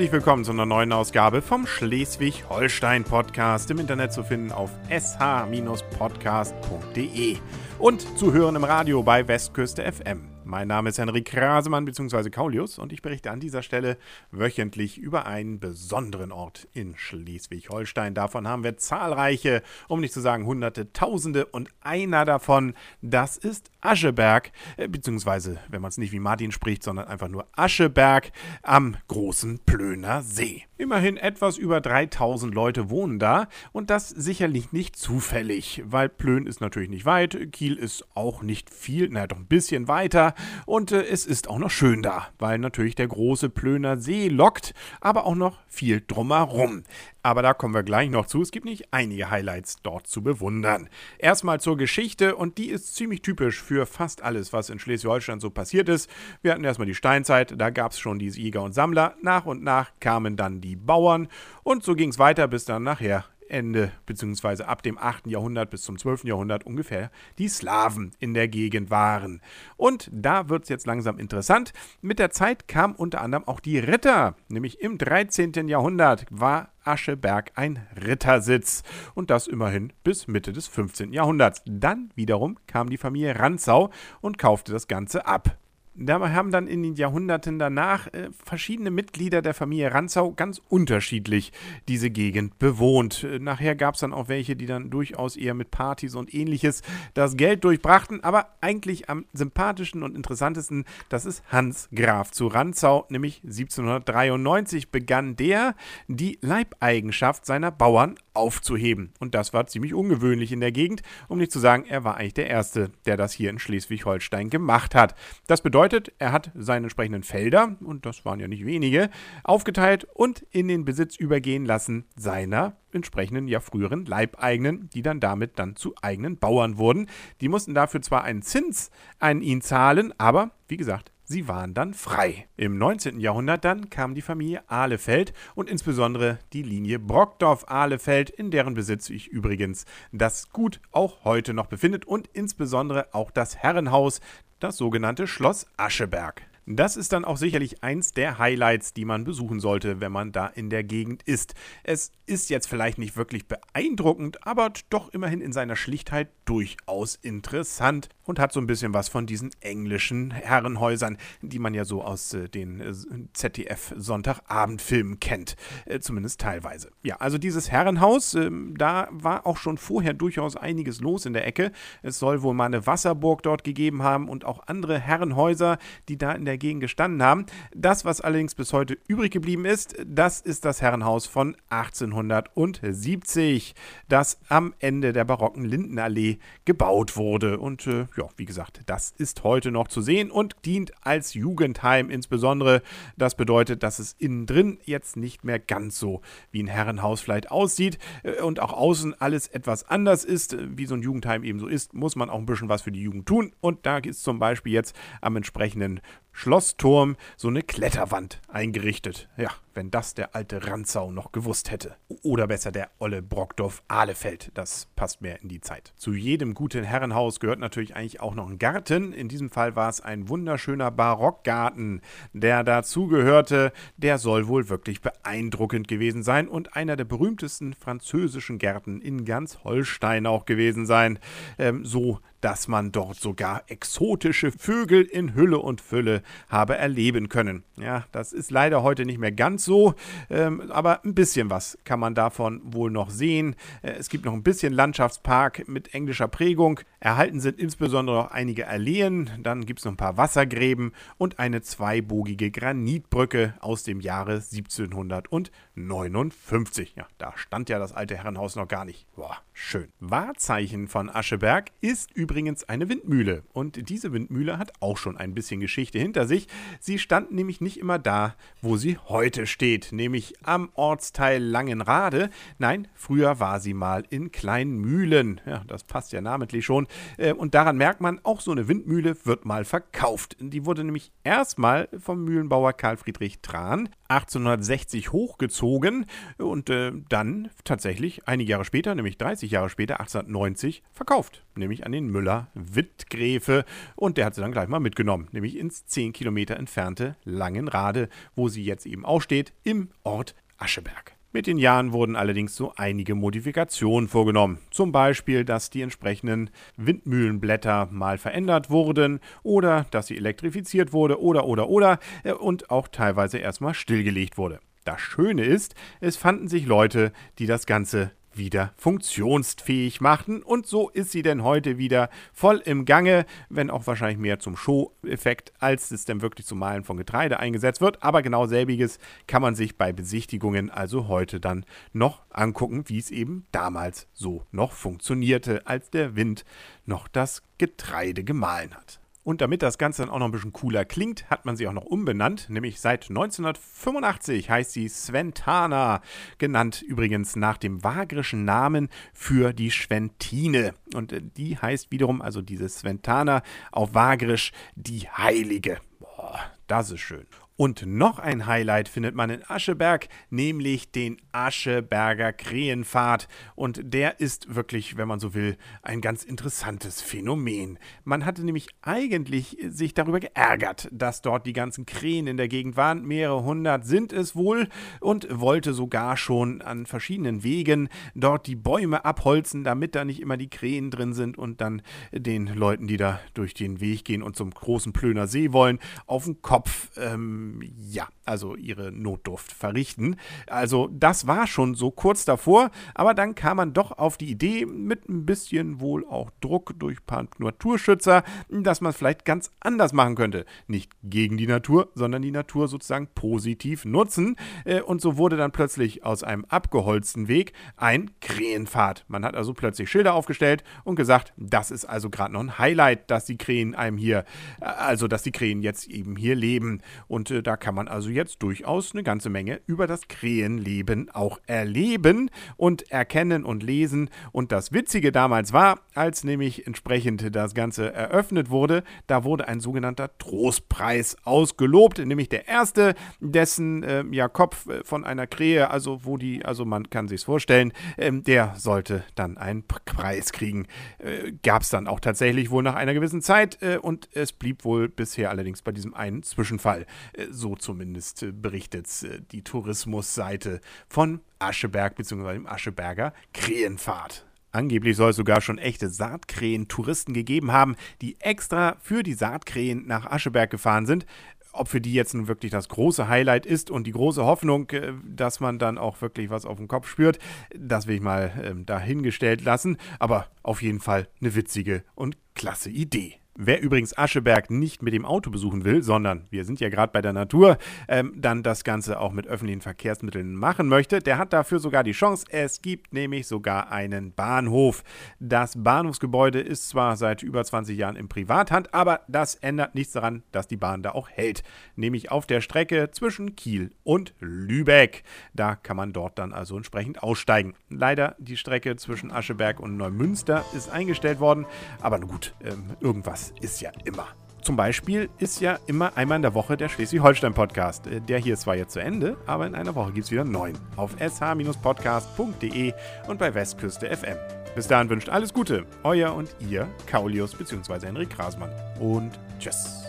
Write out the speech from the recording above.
Herzlich willkommen zu einer neuen Ausgabe vom Schleswig-Holstein-Podcast im Internet zu finden auf sh-podcast.de und zu hören im Radio bei Westküste FM. Mein Name ist Henrik Krasemann bzw. Kaulius und ich berichte an dieser Stelle wöchentlich über einen besonderen Ort in Schleswig-Holstein. Davon haben wir zahlreiche, um nicht zu sagen hunderte, tausende und einer davon, das ist Ascheberg, äh, beziehungsweise, wenn man es nicht wie Martin spricht, sondern einfach nur Ascheberg am großen Plöner See. Immerhin etwas über 3000 Leute wohnen da und das sicherlich nicht zufällig, weil Plön ist natürlich nicht weit, Kiel ist auch nicht viel, naja, doch ein bisschen weiter und äh, es ist auch noch schön da, weil natürlich der große Plöner See lockt, aber auch noch viel drumherum. Aber da kommen wir gleich noch zu. Es gibt nicht einige Highlights dort zu bewundern. Erstmal zur Geschichte und die ist ziemlich typisch für fast alles, was in Schleswig-Holstein so passiert ist. Wir hatten erstmal die Steinzeit, da gab es schon die Jäger und Sammler. Nach und nach kamen dann die Bauern und so ging es weiter, bis dann nachher Ende bzw. ab dem 8. Jahrhundert bis zum 12. Jahrhundert ungefähr die Slawen in der Gegend waren. Und da wird es jetzt langsam interessant. Mit der Zeit kamen unter anderem auch die Ritter, nämlich im 13. Jahrhundert war Ascheberg ein Rittersitz und das immerhin bis Mitte des 15. Jahrhunderts. Dann wiederum kam die Familie Ranzau und kaufte das Ganze ab. Da haben dann in den Jahrhunderten danach äh, verschiedene Mitglieder der Familie Ranzau ganz unterschiedlich diese Gegend bewohnt. Äh, nachher gab es dann auch welche, die dann durchaus eher mit Partys und ähnliches das Geld durchbrachten. Aber eigentlich am sympathischsten und interessantesten, das ist Hans Graf zu Ranzau, nämlich 1793 begann der, die Leibeigenschaft seiner Bauern aufzuheben. Und das war ziemlich ungewöhnlich in der Gegend, um nicht zu sagen, er war eigentlich der Erste, der das hier in Schleswig-Holstein gemacht hat. Das bedeutet, er hat seine entsprechenden Felder, und das waren ja nicht wenige, aufgeteilt und in den Besitz übergehen lassen seiner entsprechenden, ja früheren Leibeigenen, die dann damit dann zu eigenen Bauern wurden. Die mussten dafür zwar einen Zins an ihn zahlen, aber wie gesagt, Sie waren dann frei. Im 19. Jahrhundert dann kam die Familie Ahlefeld und insbesondere die Linie Brockdorf-Ahlefeld, in deren Besitz sich übrigens das Gut auch heute noch befindet und insbesondere auch das Herrenhaus, das sogenannte Schloss Ascheberg. Das ist dann auch sicherlich eins der Highlights, die man besuchen sollte, wenn man da in der Gegend ist. Es ist jetzt vielleicht nicht wirklich beeindruckend, aber doch immerhin in seiner Schlichtheit durchaus interessant und hat so ein bisschen was von diesen englischen Herrenhäusern, die man ja so aus äh, den äh, ZDF-Sonntagabendfilmen kennt, äh, zumindest teilweise. Ja, also dieses Herrenhaus, ähm, da war auch schon vorher durchaus einiges los in der Ecke. Es soll wohl mal eine Wasserburg dort gegeben haben und auch andere Herrenhäuser, die da in der dagegen gestanden haben. Das, was allerdings bis heute übrig geblieben ist, das ist das Herrenhaus von 1870, das am Ende der barocken Lindenallee gebaut wurde. Und äh, ja, wie gesagt, das ist heute noch zu sehen und dient als Jugendheim insbesondere. Das bedeutet, dass es innen drin jetzt nicht mehr ganz so wie ein Herrenhaus vielleicht aussieht äh, und auch außen alles etwas anders ist, wie so ein Jugendheim eben so ist, muss man auch ein bisschen was für die Jugend tun. Und da ist zum Beispiel jetzt am entsprechenden Schlossturm so eine Kletterwand eingerichtet. Ja, wenn das der alte Ranzau noch gewusst hätte. Oder besser der Olle Brockdorf Ahlefeld. Das passt mehr in die Zeit. Zu jedem guten Herrenhaus gehört natürlich eigentlich auch noch ein Garten. In diesem Fall war es ein wunderschöner Barockgarten, der dazugehörte. Der soll wohl wirklich beeindruckend gewesen sein und einer der berühmtesten französischen Gärten in ganz Holstein auch gewesen sein. Ähm, so dass man dort sogar exotische Vögel in Hülle und Fülle habe erleben können. Ja, das ist leider heute nicht mehr ganz so, ähm, aber ein bisschen was kann man davon wohl noch sehen. Äh, es gibt noch ein bisschen Landschaftspark mit englischer Prägung. Erhalten sind insbesondere noch einige Alleen, dann gibt es noch ein paar Wassergräben und eine zweibogige Granitbrücke aus dem Jahre 1759. Ja, da stand ja das alte Herrenhaus noch gar nicht. Boah, schön. Wahrzeichen von Ascheberg ist übrigens übrigens eine Windmühle. Und diese Windmühle hat auch schon ein bisschen Geschichte hinter sich. Sie stand nämlich nicht immer da, wo sie heute steht, nämlich am Ortsteil Langenrade. Nein, früher war sie mal in Kleinmühlen. Ja, das passt ja namentlich schon. Äh, und daran merkt man, auch so eine Windmühle wird mal verkauft. Die wurde nämlich erstmal vom Mühlenbauer Karl Friedrich Tran 1860 hochgezogen und äh, dann tatsächlich einige Jahre später, nämlich 30 Jahre später, 1890, verkauft. nämlich an den Müller Wittgräfe. Und der hat sie dann gleich mal mitgenommen, nämlich ins 10 Kilometer entfernte Langenrade, wo sie jetzt eben auch steht, im Ort Ascheberg. Mit den Jahren wurden allerdings so einige Modifikationen vorgenommen. Zum Beispiel, dass die entsprechenden Windmühlenblätter mal verändert wurden oder dass sie elektrifiziert wurde oder oder oder äh, und auch teilweise erstmal stillgelegt wurde. Das Schöne ist, es fanden sich Leute, die das Ganze wieder funktionsfähig machten. Und so ist sie denn heute wieder voll im Gange, wenn auch wahrscheinlich mehr zum Show-Effekt, als es denn wirklich zum Malen von Getreide eingesetzt wird. Aber genau selbiges kann man sich bei Besichtigungen also heute dann noch angucken, wie es eben damals so noch funktionierte, als der Wind noch das Getreide gemahlen hat. Und damit das Ganze dann auch noch ein bisschen cooler klingt, hat man sie auch noch umbenannt. Nämlich seit 1985 heißt sie Sventana, genannt übrigens nach dem vagrischen Namen für die Schwentine. Und äh, die heißt wiederum, also diese Sventana, auf Vagrisch die Heilige. Boah, das ist schön. Und noch ein Highlight findet man in Ascheberg, nämlich den Ascheberger Krähenpfad. Und der ist wirklich, wenn man so will, ein ganz interessantes Phänomen. Man hatte nämlich eigentlich sich darüber geärgert, dass dort die ganzen Krähen in der Gegend waren. Mehrere hundert sind es wohl und wollte sogar schon an verschiedenen Wegen dort die Bäume abholzen, damit da nicht immer die Krähen drin sind und dann den Leuten, die da durch den Weg gehen und zum großen Plöner See wollen, auf den Kopf ähm, ja, also ihre Notdurft verrichten. Also das war schon so kurz davor, aber dann kam man doch auf die Idee, mit ein bisschen wohl auch Druck durch ein paar Naturschützer, dass man es vielleicht ganz anders machen könnte. Nicht gegen die Natur, sondern die Natur sozusagen positiv nutzen. Äh, und so wurde dann plötzlich aus einem abgeholzten Weg ein Krähenpfad. Man hat also plötzlich Schilder aufgestellt und gesagt, das ist also gerade noch ein Highlight, dass die Krähen einem hier, äh, also dass die Krähen jetzt eben hier leben. Und äh, da kann man also jetzt durchaus eine ganze Menge über das Krähenleben auch erleben und erkennen und lesen. Und das Witzige damals war, als nämlich entsprechend das Ganze eröffnet wurde, da wurde ein sogenannter Trostpreis ausgelobt, nämlich der erste, dessen äh, ja, Kopf äh, von einer Krähe, also wo die, also man kann sich vorstellen, ähm, der sollte dann einen Preis kriegen. Äh, Gab es dann auch tatsächlich wohl nach einer gewissen Zeit äh, und es blieb wohl bisher allerdings bei diesem einen Zwischenfall. Äh, so zumindest äh, berichtet äh, die Tourismusseite von Ascheberg bzw. dem Ascheberger Krähenfahrt. Angeblich soll es sogar schon echte Saatkrähen-Touristen gegeben haben, die extra für die Saatkrähen nach Ascheberg gefahren sind. Ob für die jetzt nun wirklich das große Highlight ist und die große Hoffnung, dass man dann auch wirklich was auf dem Kopf spürt, das will ich mal ähm, dahingestellt lassen. Aber auf jeden Fall eine witzige und klasse Idee. Wer übrigens Ascheberg nicht mit dem Auto besuchen will, sondern wir sind ja gerade bei der Natur, ähm, dann das Ganze auch mit öffentlichen Verkehrsmitteln machen möchte, der hat dafür sogar die Chance. Es gibt nämlich sogar einen Bahnhof. Das Bahnhofsgebäude ist zwar seit über 20 Jahren in Privathand, aber das ändert nichts daran, dass die Bahn da auch hält. Nämlich auf der Strecke zwischen Kiel und Lübeck. Da kann man dort dann also entsprechend aussteigen. Leider die Strecke zwischen Ascheberg und Neumünster ist eingestellt worden, aber gut, ähm, irgendwas ist ja immer. Zum Beispiel ist ja immer einmal in der Woche der Schleswig-Holstein-Podcast. Äh, der hier ist zwar jetzt zu Ende, aber in einer Woche gibt es wieder einen neuen. Auf sh-podcast.de und bei Westküste FM. Bis dahin wünscht alles Gute. Euer und ihr, Kaulius bzw. Henrik Krasmann. Und tschüss.